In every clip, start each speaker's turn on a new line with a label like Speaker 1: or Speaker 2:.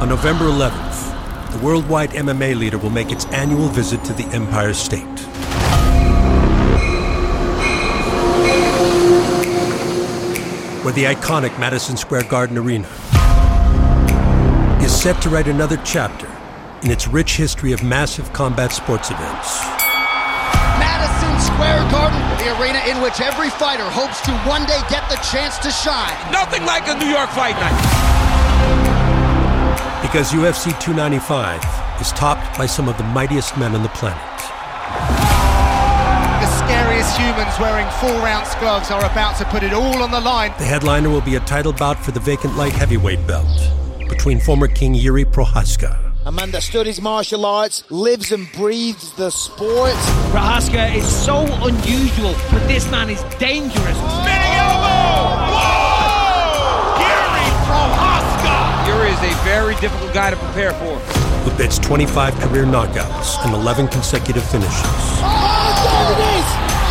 Speaker 1: On November 11th, the worldwide MMA leader will make its annual visit to the Empire State. Where the iconic Madison Square Garden Arena is set to write another chapter in its rich history of massive combat sports events.
Speaker 2: Madison Square Garden, the arena in which every fighter hopes to one day get the chance to shine.
Speaker 3: Nothing like a New York fight night.
Speaker 1: Because UFC 295 is topped by some of the mightiest men on the planet.
Speaker 2: The scariest humans wearing full rounds gloves are about to put it all on the line.
Speaker 1: The headliner will be a title bout for the vacant light heavyweight belt between former King Jiri Prochazka
Speaker 2: Amanda studies martial arts, lives and breathes the sport.
Speaker 4: Prochazka is so unusual, but this man is dangerous.
Speaker 3: Spinning Prochazka! Is a very difficult guy to prepare for.
Speaker 1: Who bits 25 career knockouts and 11 consecutive finishes.
Speaker 2: Oh, there it is!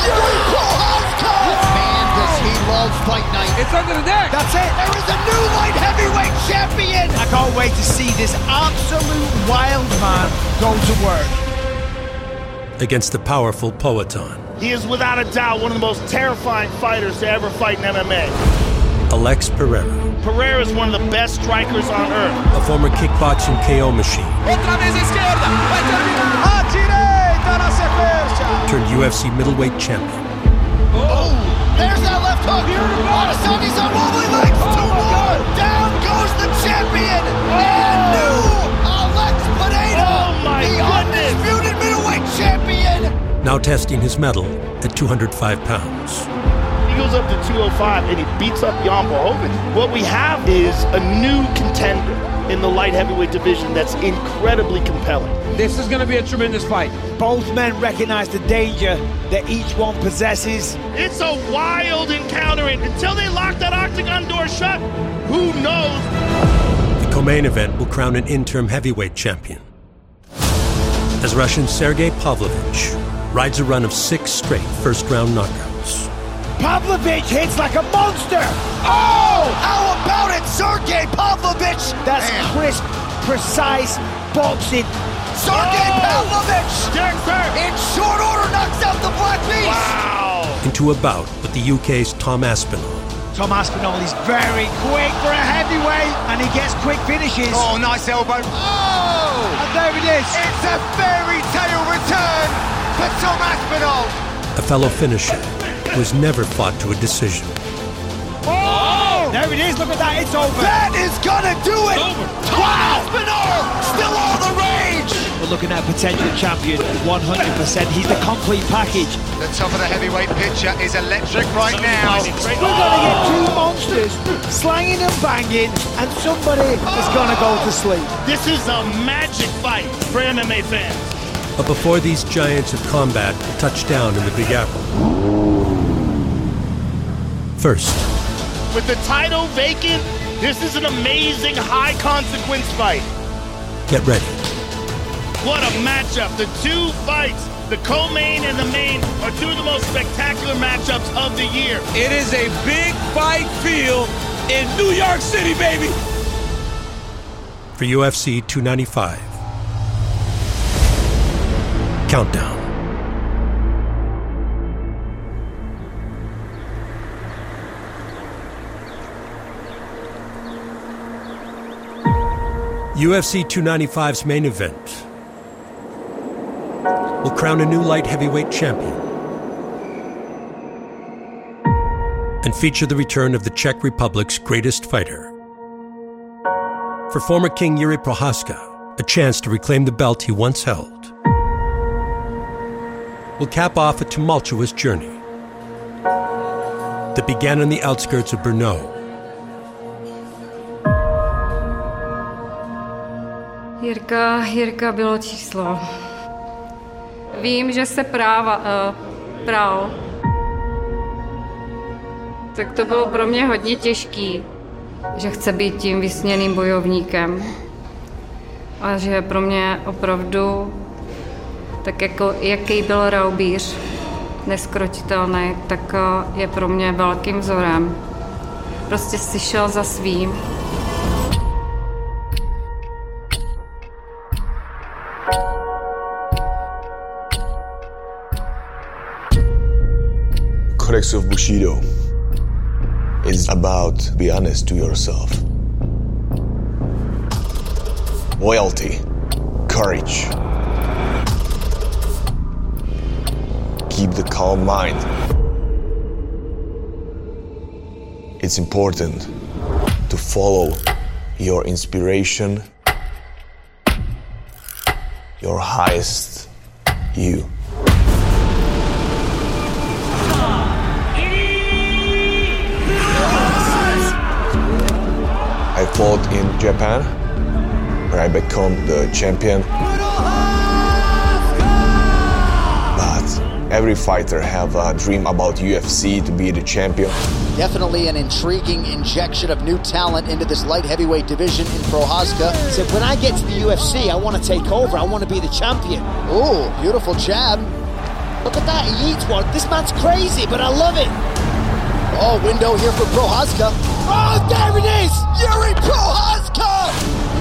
Speaker 2: Jiri Prochazka! Man, does he love fight night.
Speaker 3: It's under the deck.
Speaker 2: That's it. There is a new light heavyweight champion.
Speaker 4: I can't wait to see this absolute wild man go to work.
Speaker 1: Against the powerful Poatan.
Speaker 5: He is without a doubt one of the most terrifying fighters to ever fight in MMA.
Speaker 1: Alex Pereira.
Speaker 5: Pereira is one of the best strikers on earth.
Speaker 1: A former kickboxing KO machine.
Speaker 3: Otra vez izquierda. Vai terminar.
Speaker 2: A direita na sequência.
Speaker 1: Turned UFC middleweight champion.
Speaker 2: Oh, there's that left hook. Adesanya's on wobbly legs. Two oh, more. Down goes the champion. And new Alex Pereira.
Speaker 5: Oh, my
Speaker 2: the
Speaker 5: goodness.
Speaker 2: undisputed middleweight champion.
Speaker 1: Now testing his mettle at 205 pounds.
Speaker 5: He goes up to 205 and he beats up Jan Blachowicz. What we have is a new contender in the light heavyweight division that's incredibly compelling.
Speaker 3: This is going to be a tremendous fight.
Speaker 4: Both men recognize the danger that each one possesses.
Speaker 5: It's a wild encounter, and until they lock that octagon door shut, who knows?
Speaker 1: The co-main event will crown an interim heavyweight champion. As Russian Sergei Pavlovich rides a run of six straight first-round knockouts.
Speaker 4: Pavlovich hits like a monster.
Speaker 2: Oh, how about it, Sergey Pavlovich?
Speaker 4: That's
Speaker 2: Man.
Speaker 4: crisp, precise boxing.
Speaker 2: Sergey
Speaker 5: Oh.
Speaker 2: Pavlovich
Speaker 5: Derek
Speaker 2: in short order knocks out the Black Beast.
Speaker 5: Wow.
Speaker 1: Into a bout with the UK's Tom Aspinall.
Speaker 4: Tom Aspinall is very quick for a heavyweight, and he gets quick finishes.
Speaker 2: Oh, nice elbow. Oh,
Speaker 4: And there it is.
Speaker 2: it's a fairy tale return for Tom Aspinall.
Speaker 1: a fellow finisher who has never fought to a decision.
Speaker 4: Oh! There it is. Look at that. It's over.
Speaker 2: That is gonna do it.
Speaker 3: over.
Speaker 2: Tom Aspinall still all the rage.
Speaker 4: We're looking at a potential champion. 100%. He's the complete package.
Speaker 2: The top of the heavyweight picture is electric right now.
Speaker 4: We're going to get oh! two monsters slanging and banging, and somebody is going to go to sleep.
Speaker 5: This is a magic fight for MMA fans.
Speaker 1: But before these giants of combat touch down in the Big Apple. First,
Speaker 5: With the title vacant, this is an amazing high consequence fight.
Speaker 1: get ready.
Speaker 5: What a matchup. The two fights, the co-main and the main, are two of the most spectacular matchups of the year.
Speaker 3: It is a big fight field in New York City, baby.
Speaker 1: For UFC 295. Countdown. UFC 295's main event will crown a new light heavyweight champion and feature the return of the Czech Republic's greatest fighter. For former King Jiri Prochazka, a chance to reclaim the belt he once held. Will cap off a tumultuous journey that began on the outskirts of Brno
Speaker 6: Jirka, Jirka bylo číslo. Vím, že se práva, uh, pral. Tak to bylo pro mě hodně těžký, že chce být tím vysněným bojovníkem. A že pro mě opravdu, tak jako jaký byl Raubíř, neskrotitelný, tak eh, je pro mě velkým vzorem. Prostě si šel za svým
Speaker 7: Of Bushido is about be honest to yourself. Loyalty, courage. Keep the calm mind. It's important to follow your inspiration, your highest you. Fought in Japan, where I become the champion. But every fighter have a dream about UFC to be the champion.
Speaker 2: Definitely an intriguing injection of new talent into this light heavyweight division in Prochazka.
Speaker 4: Said, when I get to the UFC, I want to take over. I want to be the champion.
Speaker 2: Ooh, beautiful jab.
Speaker 4: Look at that. He eats one. This man's crazy, but I love it.
Speaker 2: Oh, window here for Prochazka.
Speaker 4: Oh, there it is.
Speaker 2: Jiri Prochazka!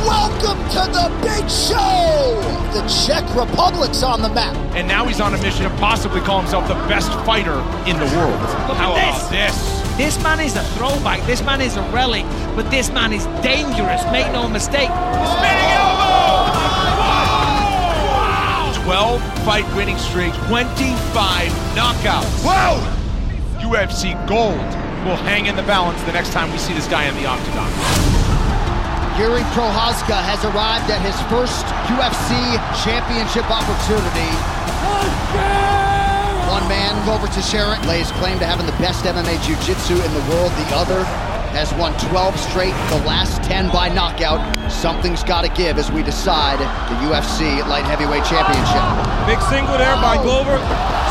Speaker 2: Welcome to the big show! The Czech Republic's on the map.
Speaker 3: And now he's on a mission to possibly call himself the best fighter in the world.
Speaker 4: Look
Speaker 3: How
Speaker 4: at
Speaker 3: about this?
Speaker 4: This man is a throwback. This man is a relic. But this man is dangerous. Make no mistake.
Speaker 3: Spinning elbow! 12 fight winning streak, 25 knockouts. Whoa! UFC gold will hang in the balance the next time we see this guy in the octagon.
Speaker 2: Jiri Prochazka has arrived at his first UFC championship opportunity. One man, Glover Teixeira, lays claim to having the best MMA jiu-jitsu in the world. The other has won 12 straight, the last 10 by knockout. Something's got to give as we decide the UFC light heavyweight championship.
Speaker 3: Big single there by Glover.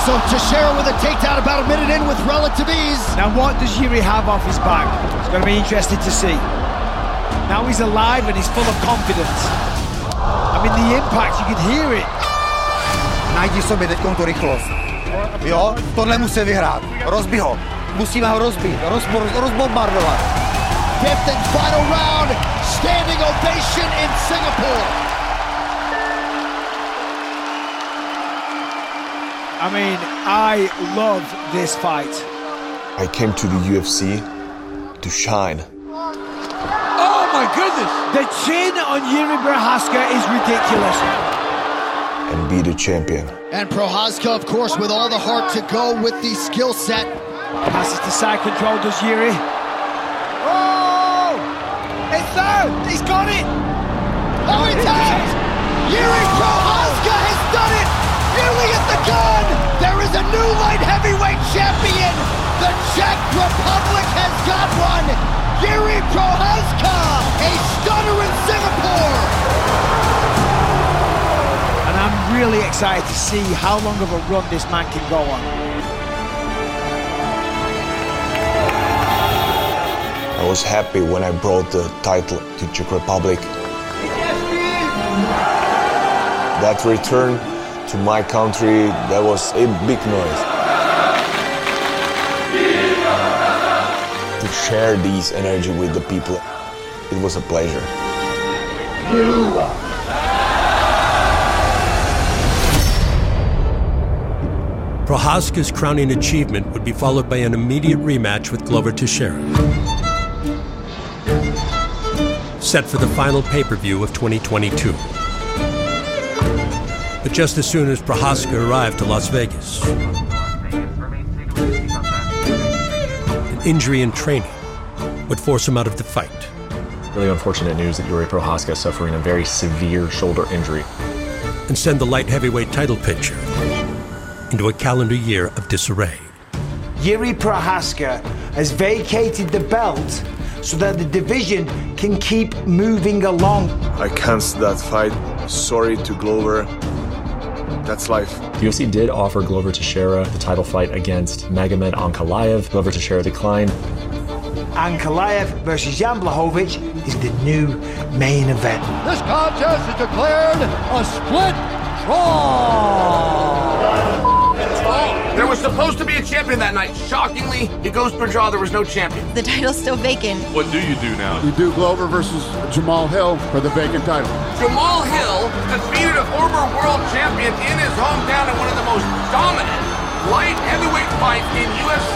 Speaker 2: So Teixeira with a takedown about a minute in with relative ease.
Speaker 4: Now, what does Jiri have off his back? It's going to be interesting to see. Now he's alive and he's full of confidence. I mean, the impact, you can hear it.
Speaker 8: Najdi sobě teď tu rychlost. Jo, tohle musí vyhrát. Rozbí ho. Musíme ho rozbít, rozbor, rozbombardovat.
Speaker 2: Fifth and final round, standing ovation in Singapore.
Speaker 4: I mean, I love this fight.
Speaker 7: I came to the UFC to shine.
Speaker 3: Oh my goodness!
Speaker 4: The chin on Jiri Prochazka is ridiculous.
Speaker 7: and be the champion.
Speaker 2: And Prochazka, of course, with all the heart to go with the skill set.
Speaker 4: Passes to side control, does Jiri.
Speaker 2: Oh!
Speaker 4: It's there! He's got it!
Speaker 2: Oh, it's out! Jiri Prochazka has done it! Nearly at the gun! There is a new light heavyweight champion! The Czech Republic has got one! Jiri Prochazka! A stunner in Singapore!
Speaker 4: And I'm really excited to see how long of a run this man can go on.
Speaker 7: I was happy when I brought the title to Czech Republic. That return to my country, that was a big noise. To share this energy with the people, it was a pleasure.
Speaker 1: Prochazka's crowning achievement would be followed by an immediate rematch with Glover Teixeira. Set for the final pay per view of 2022. But just as soon as Prochazka arrived to Las Vegas, an injury in training would force him out of the fight.
Speaker 9: Really unfortunate news that Jiri Prochazka suffering a very severe shoulder injury.
Speaker 1: and send the light heavyweight title picture into a calendar year of disarray.
Speaker 4: Jiri Prochazka has vacated the belt so that the division can keep moving along.
Speaker 7: I canceled that fight. Sorry to Glover. That's life.
Speaker 9: UFC did offer Glover Teixeira the title fight against Magomed Ankalaev. Glover Teixeira declined.
Speaker 4: Ankalaev versus Jan Blachowicz is the new main event.
Speaker 2: This contest is declared a split draw!
Speaker 10: There was supposed to be a champion that night. Shockingly, it goes per draw. There was no champion.
Speaker 11: The title's still vacant.
Speaker 3: What do you do now?
Speaker 12: We do Glover versus Jamahal Hill for the vacant title.
Speaker 10: Jamahal Hill defeated a former world champion in his hometown in one of the most dominant light heavyweight fights in UFC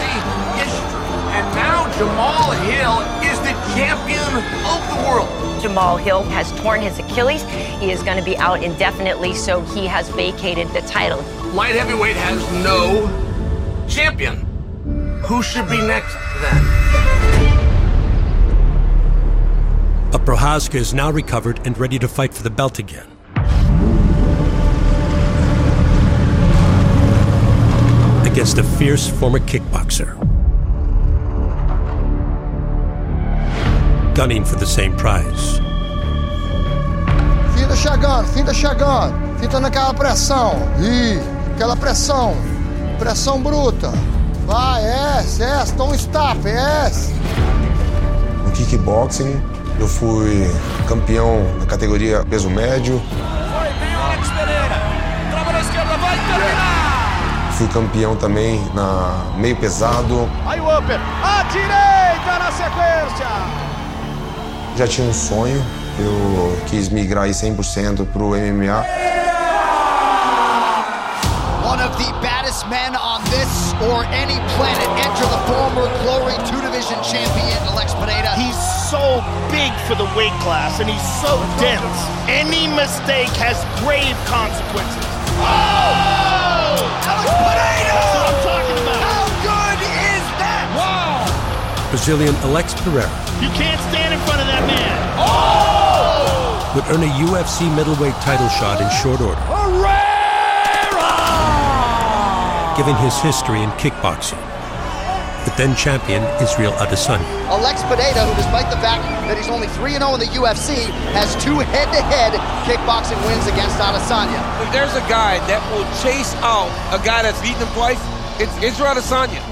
Speaker 10: history. And now Jamahal Hill is the champion of the world.
Speaker 13: Jamahal Hill has torn his Achilles. He is going to be out indefinitely, so he has vacated the title.
Speaker 10: Light heavyweight has no champion. Who should be next then?
Speaker 1: But Prochazka is now recovered and ready to fight for the belt again. Against a fierce former kickboxer. Gunning for the same prize.
Speaker 14: Finta chegando, finta chegando. Finta naquela pressão. Ih, aquela pressão. Pressão bruta. Vai, yes, yes, don't stop, yes.
Speaker 15: No kickboxing, eu fui campeão na categoria peso médio.
Speaker 2: Foi bem o Alex Pereira. Trava na esquerda, vai terminar.
Speaker 15: Fui campeão também na meio pesado.
Speaker 2: Aí o upper, à direita na sequência.
Speaker 15: Já tinha um sonho, eu quis migrar aí 100% pro MMA.
Speaker 2: One of the baddest men on this or any planet enter the former Glory 2 Division champion, Alex Pereira.
Speaker 5: He's so big for the weight class and he's so dense. Any mistake has grave consequences.
Speaker 2: Oh! Alex Pereira!
Speaker 5: That's what I'm talking about.
Speaker 2: How good is that? Wow!
Speaker 1: Brazilian Alex Pereira
Speaker 5: You can't stand in front of.
Speaker 2: Oh!
Speaker 1: would earn a UFC middleweight title shot in short order, given his history in kickboxing. With then champion Israel Adesanya.
Speaker 2: Alex Pereira, who despite the fact that he's only 3-0 in the UFC, has two head-to-head kickboxing wins against Adesanya.
Speaker 16: If there's a guy that will chase out a guy that's beaten him twice, it's Israel Adesanya.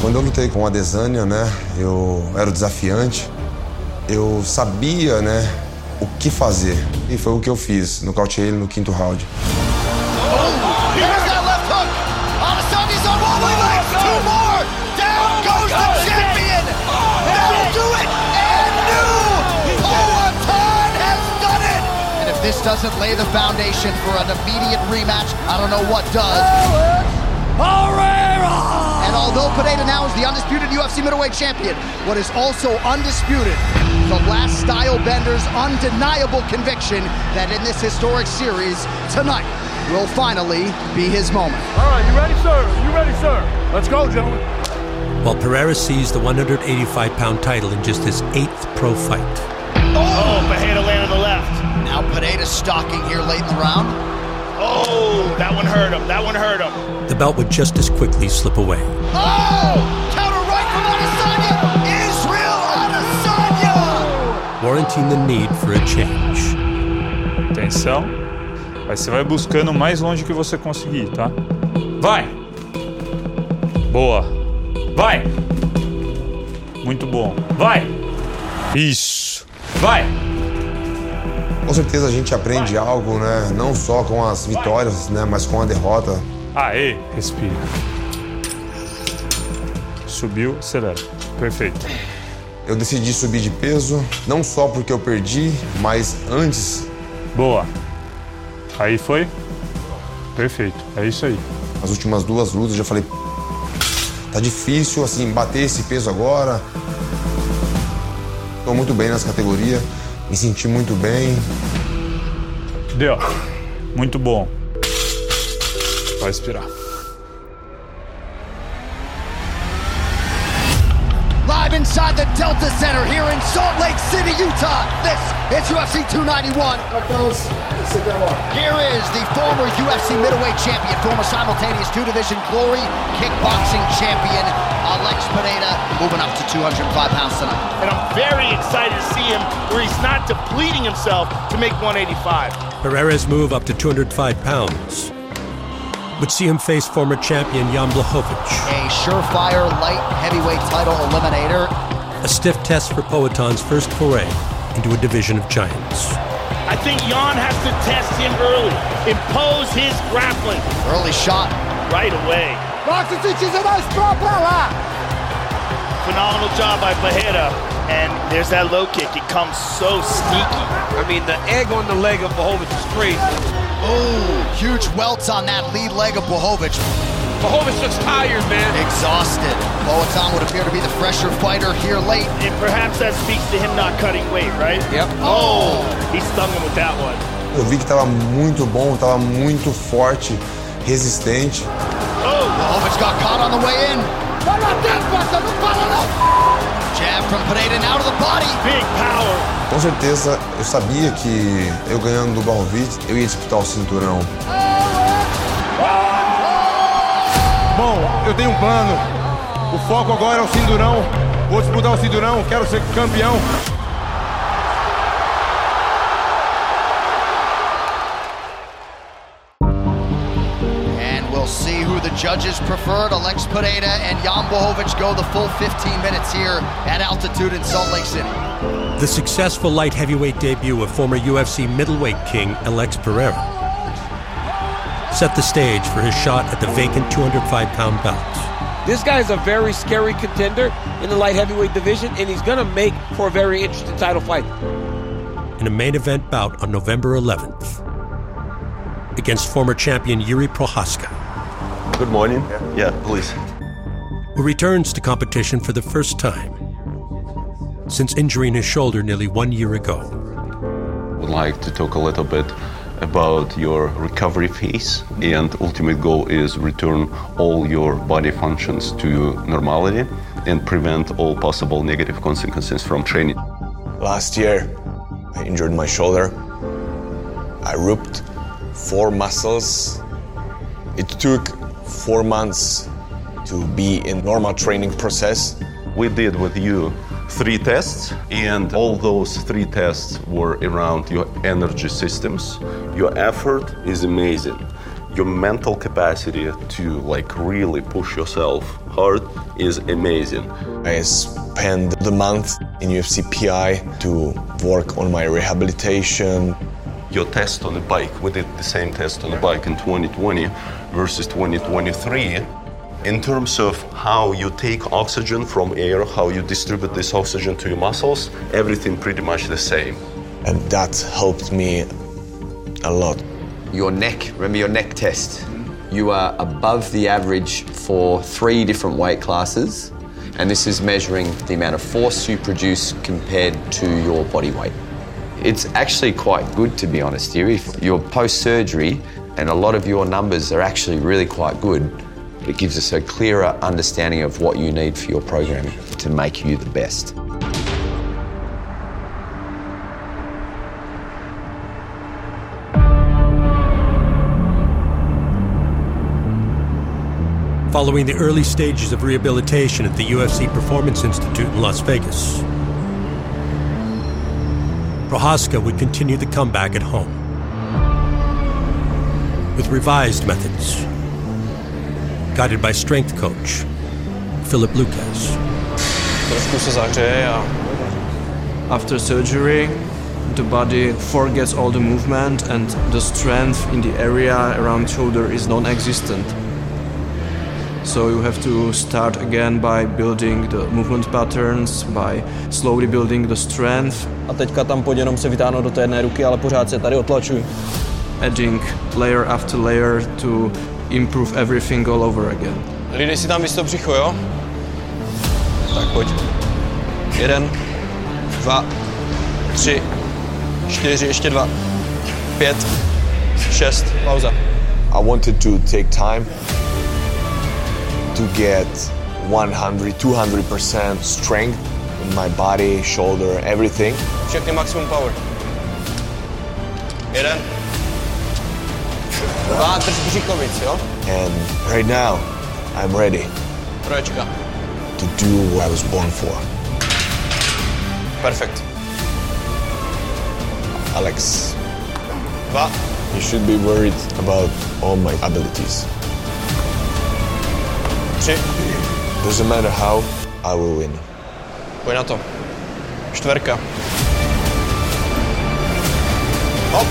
Speaker 15: Quando eu lutei com a Adesanya, né, eu era o desafiante. Eu sabia, né, o que fazer. E foi o que eu fiz. Nocauteei ele no quinto round.
Speaker 2: This doesn't lay the foundation for an immediate rematch, I don't know what does. And although Pineda now is the undisputed UFC middleweight champion, what is also undisputed, the last style bender's undeniable conviction that in this historic series tonight will finally be his moment.
Speaker 17: All right, you ready, sir? You ready, sir? Let's go, gentlemen.
Speaker 1: While Pereira seized the 185 pound title in just his eighth pro fight.
Speaker 5: Oh, Pereira landed the left.
Speaker 2: Now Pereira stalking here late in the round.
Speaker 5: Oh, that one hurt him. That one hurt him.
Speaker 1: The belt would just as quickly slip away.
Speaker 2: Oh! Counter right from Adesanya!
Speaker 1: Warranting the need for a change.
Speaker 18: Atenção. Aí você vai buscando o mais longe que você conseguir, tá? Vai! Boa! Vai! Muito bom. Vai! Isso! Vai!
Speaker 15: Com certeza a gente aprende algo, né? Não só com as vitórias, né? Mas com a derrota.
Speaker 18: Aê! Respira. Subiu, acelera. Perfeito.
Speaker 15: Eu decidi subir de peso, não só porque eu perdi, mas antes.
Speaker 18: Boa. Aí foi? Perfeito. É isso aí.
Speaker 15: As últimas duas lutas eu já falei. Tá difícil, assim, bater esse peso agora. Tô muito bem nessa categoria, me senti muito bem.
Speaker 18: Deu. Muito bom. Vai expirar.
Speaker 2: Delta Center here in Salt Lake City, Utah. This is UFC 291. Here is the former UFC middleweight champion, former simultaneous two-division glory kickboxing champion, Alex Pereira, moving up to 205 pounds tonight.
Speaker 5: And I'm very excited to see him where he's not depleting himself to make 185.
Speaker 1: Pereira's move up to 205 pounds would see him face former champion Jan Blachowicz.
Speaker 2: A surefire light heavyweight title eliminator.
Speaker 1: A stiff test for Poatan's first foray into a division of giants.
Speaker 5: I think Jan has to test him early, impose his grappling.
Speaker 2: Early shot.
Speaker 5: Right away.
Speaker 14: Boxe se quiser dar straw pra.
Speaker 5: Phenomenal job by Pereira. And there's that low kick. It comes so sneaky.
Speaker 16: I mean, the egg on the leg of Blachowicz is crazy.
Speaker 2: Oh, huge welts on that lead leg of Blachowicz.
Speaker 16: Bohovic looks tired, man.
Speaker 2: exhausted. Boatan would appear to be the fresher fighter here late.
Speaker 5: And perhaps that speaks to him not cutting weight, right?
Speaker 2: Yep.
Speaker 5: Oh, he stung him with that one.
Speaker 15: Eu vi que estava muito bom, estava muito forte, resistente.
Speaker 2: Oh, Blachowicz got caught on the way in. Jab from Pineda now to the body.
Speaker 5: Big power.
Speaker 15: Com certeza, eu sabia que eu ganhando do Blachowicz, eu ia disputar o cinturão.
Speaker 19: Bom, eu tenho um plano. O foco agora é o cinturão. Vou disputar o cinturão, quero ser campeão.
Speaker 2: And we'll see who the judges preferred. Alex Pereira and Jan Blachowicz go the full 15 minutes here at altitude in Salt Lake City.
Speaker 1: The successful light heavyweight debut of former UFC middleweight king Alex Pereira set the stage for his shot at the vacant 205 pound belt.
Speaker 16: This guy is a very scary contender in the light heavyweight division, and he's going to make for a very interesting title fight.
Speaker 1: In a main event bout on November 11th against former champion Jiri Prochazka,
Speaker 20: Good morning. Yeah, please.
Speaker 1: who returns to competition for the first time since injuring his shoulder nearly one year ago.
Speaker 20: Would like to talk a little bit about your recovery phase and ultimate goal is return all your body functions to normality and prevent all possible negative consequences from training.
Speaker 7: Last year, I injured my shoulder. I ripped four muscles. It took four months to be in normal training process.
Speaker 20: We did with you three tests, and all those three tests were around your energy systems. Your effort is amazing. Your mental capacity to like really push yourself hard is amazing.
Speaker 7: I spent the month in UFC PI to work on my rehabilitation.
Speaker 20: Your test on the bike, we did the same test on the bike in 2020 versus 2023. In terms of how you take oxygen from air, how you distribute this oxygen to your muscles, everything pretty much the same.
Speaker 7: And that helped me a lot.
Speaker 21: Your neck, remember your neck test? You are above the average for three different weight classes, and this is measuring the amount of force you produce compared to your body weight. It's actually quite good, to be honest here. If you're post surgery and a lot of your numbers are actually really quite good, it gives us a clearer understanding of what you need for your program to make you the best.
Speaker 1: Following the early stages of rehabilitation at the UFC Performance Institute in Las Vegas, Prochazka would continue the comeback at home with revised methods, guided by strength coach Philip Lucas.
Speaker 22: Trošku se zahřeje a after surgery the body forgets all the movement and the strength in the area around shoulder is non-existent. So you have to start again by building the movement patterns, by slowly building the strength.
Speaker 23: A teďka tam pojď jenom se vytáhnout do té jedné ruky, ale pořád se tady otlačuj.
Speaker 22: Adding layer after layer to improve everything all over again.
Speaker 23: Lidej si tam vysto břicho, jo? Tak pojď. Jeden, dva, tři, čtyři, ještě dva, pět, šest, pauza.
Speaker 7: I wanted to take time to get 100, 200% strength in my body, shoulder, everything.
Speaker 23: Všechny maximum power. Jeden. Dva, drž břicho?
Speaker 7: And right now, I'm ready to do what I was born for.
Speaker 23: Perfect.
Speaker 7: Alex, you should be worried about all my abilities.
Speaker 23: Tři.
Speaker 7: Doesn't matter how, I will win.
Speaker 23: Pojď na to. Čtverka. Hop.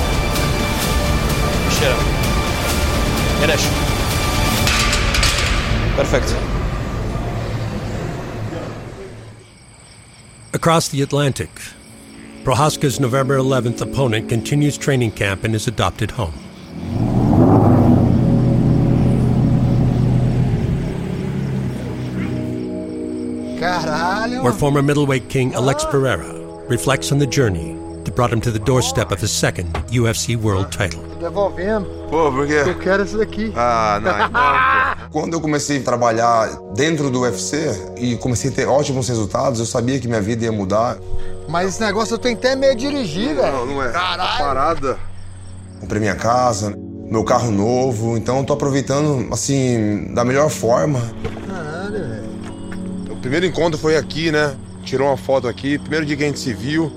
Speaker 23: Ještě jeden. Jedeš. Perfekt.
Speaker 1: Across the Atlantic, Prochazka's November 11th opponent continues training camp in his adopted home.
Speaker 14: Caralho.
Speaker 1: where former middleweight king Alex Pereira reflects on the journey that brought him to the doorstep of his second UFC world title.
Speaker 14: Devolvendo.
Speaker 15: Pô, por quê?
Speaker 14: Eu quero esse daqui.
Speaker 15: Ah, não, então. Quando eu comecei a trabalhar dentro do UFC e comecei a ter ótimos resultados, eu sabia que minha vida ia mudar.
Speaker 14: Mas esse negócio eu tenho até medo de dirigir, velho.
Speaker 15: Não, não é.
Speaker 14: Caralho.
Speaker 15: Parada. Comprei minha casa, meu carro novo, então eu tô aproveitando, assim, da melhor forma.
Speaker 14: Caralho, velho.
Speaker 19: O primeiro encontro foi aqui, né? Tirou uma foto aqui, primeiro dia que a gente se viu.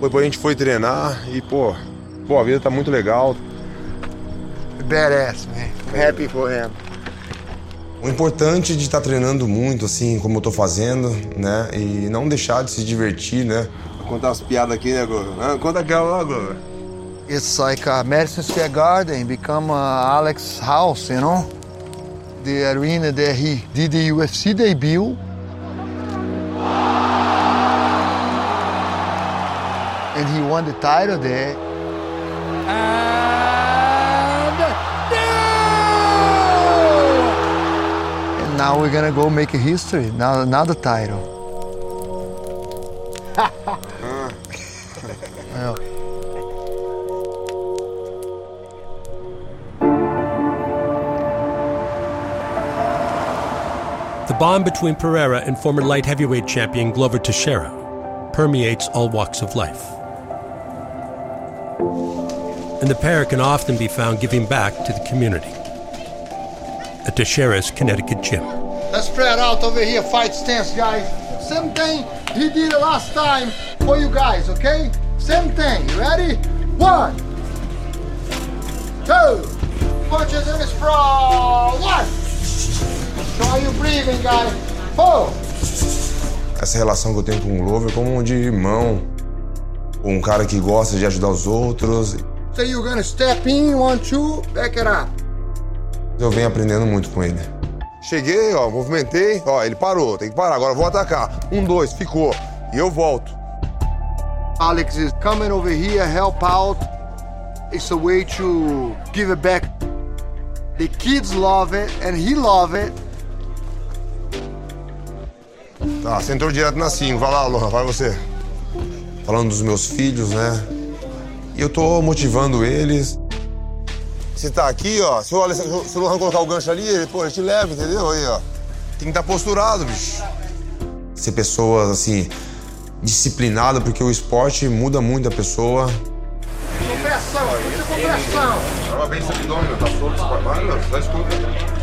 Speaker 19: Depois a gente foi treinar e, pô, pô, a vida tá muito legal.
Speaker 14: Badass, man. Happy for him.
Speaker 15: O importante de estar treinando muito, assim, como eu tô fazendo, né? E não deixar de se divertir, né?
Speaker 19: Vou contar umas piadas aqui, né, Glover? Ah, Conta aquela lá, Glover.
Speaker 14: It's like uh, Madison Square Garden become uh, Alex House, you know? The arena that he did the UFC debut. And he won the title there. Now we're gonna go make a history. Now another title. Yeah.
Speaker 1: The bond between Pereira and former light heavyweight champion Glover Teixeira permeates all walks of life. And the pair can often be found giving back to the community at Teixeira's Connecticut gym.
Speaker 14: Let's spread out over here, fight stance, guys. Same thing he did the last time for you guys, okay? Same thing. You ready? One, two, punches in the sprawl. One. Try you breathing, guys. Four.
Speaker 15: Essa relação que eu tenho com o Glover é como de irmão. Um cara que gosta de ajudar os outros.
Speaker 14: So you're gonna step in, one, two, back it up.
Speaker 15: Eu venho aprendendo muito com ele.
Speaker 19: Cheguei, ó, movimentei, ó, ele parou, tem que parar, agora eu vou atacar. Um, dois, ficou. E eu volto.
Speaker 14: Alex is coming over here, help out. It's a way to give it back. The kids love it, and he love it.
Speaker 19: Tá, você entrou direto na 5. Vai lá, Lohan, vai você.
Speaker 15: Falando dos meus filhos, né? E eu tô motivando eles.
Speaker 19: Você tá aqui, ó. Se o, Alessandro, se o Lohan colocar o gancho ali, ele, pô, ele te leva, entendeu? Aí, ó. Tem que estar posturado, bicho.
Speaker 15: Ser pessoas, assim, disciplinadas, porque o esporte muda muito a pessoa.
Speaker 14: Compressão, muita compressão.
Speaker 19: Tava bem abdômen, tá solto, só escuta.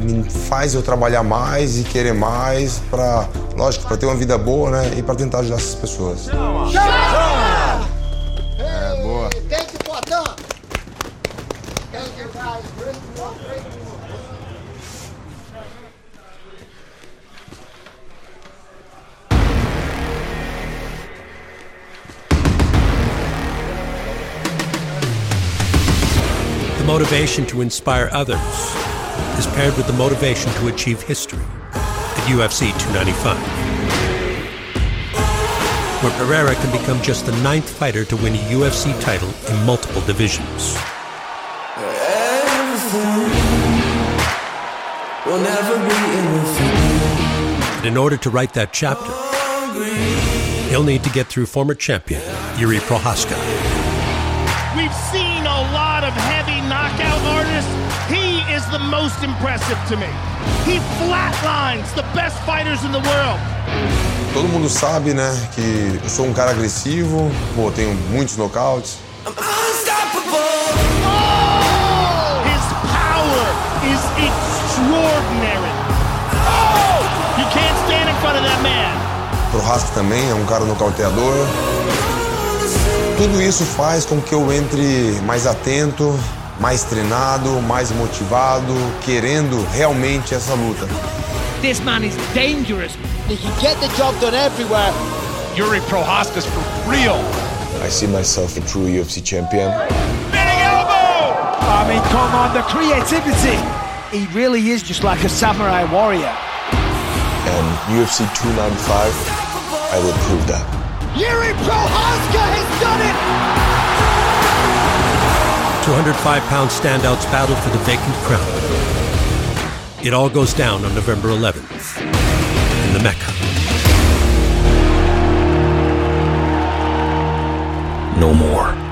Speaker 15: Me faz eu trabalhar mais e querer mais pra, lógico, pra ter uma vida boa, né? E pra tentar ajudar essas pessoas.
Speaker 19: É,
Speaker 1: motivation to inspire others is paired with the motivation to achieve history at UFC 295, where Pereira can become just the ninth fighter to win a UFC title in multiple divisions. But in order to write that chapter, he'll need to get through former champion Jiri Prochazka.
Speaker 24: We've seen knockout artists. He is the most impressive to me. He flatlines the best fighters in the world.
Speaker 15: Todo mundo sabe, né, que eu sou um cara agressivo, pô, tenho muitos nocautes.
Speaker 24: His power is extraordinary. Oh! You can't stand in front of that man.
Speaker 15: Prohaska também é um cara nocauteador. Tudo isso faz com que eu entre mais atento, mais treinado, mais motivado, querendo realmente essa luta.
Speaker 24: This man is dangerous.
Speaker 2: He can get the job done everywhere.
Speaker 3: Jiri Prochazka's for real.
Speaker 7: I see myself a true UFC champion.
Speaker 4: I mean, come on, the creativity. He really is just like a samurai warrior.
Speaker 7: And UFC 295, I will prove that.
Speaker 2: Jiri Prochazka has done it!
Speaker 1: 205 pound standouts battle for the vacant crown. It all goes down on November 11th in the Mecca.
Speaker 9: No more.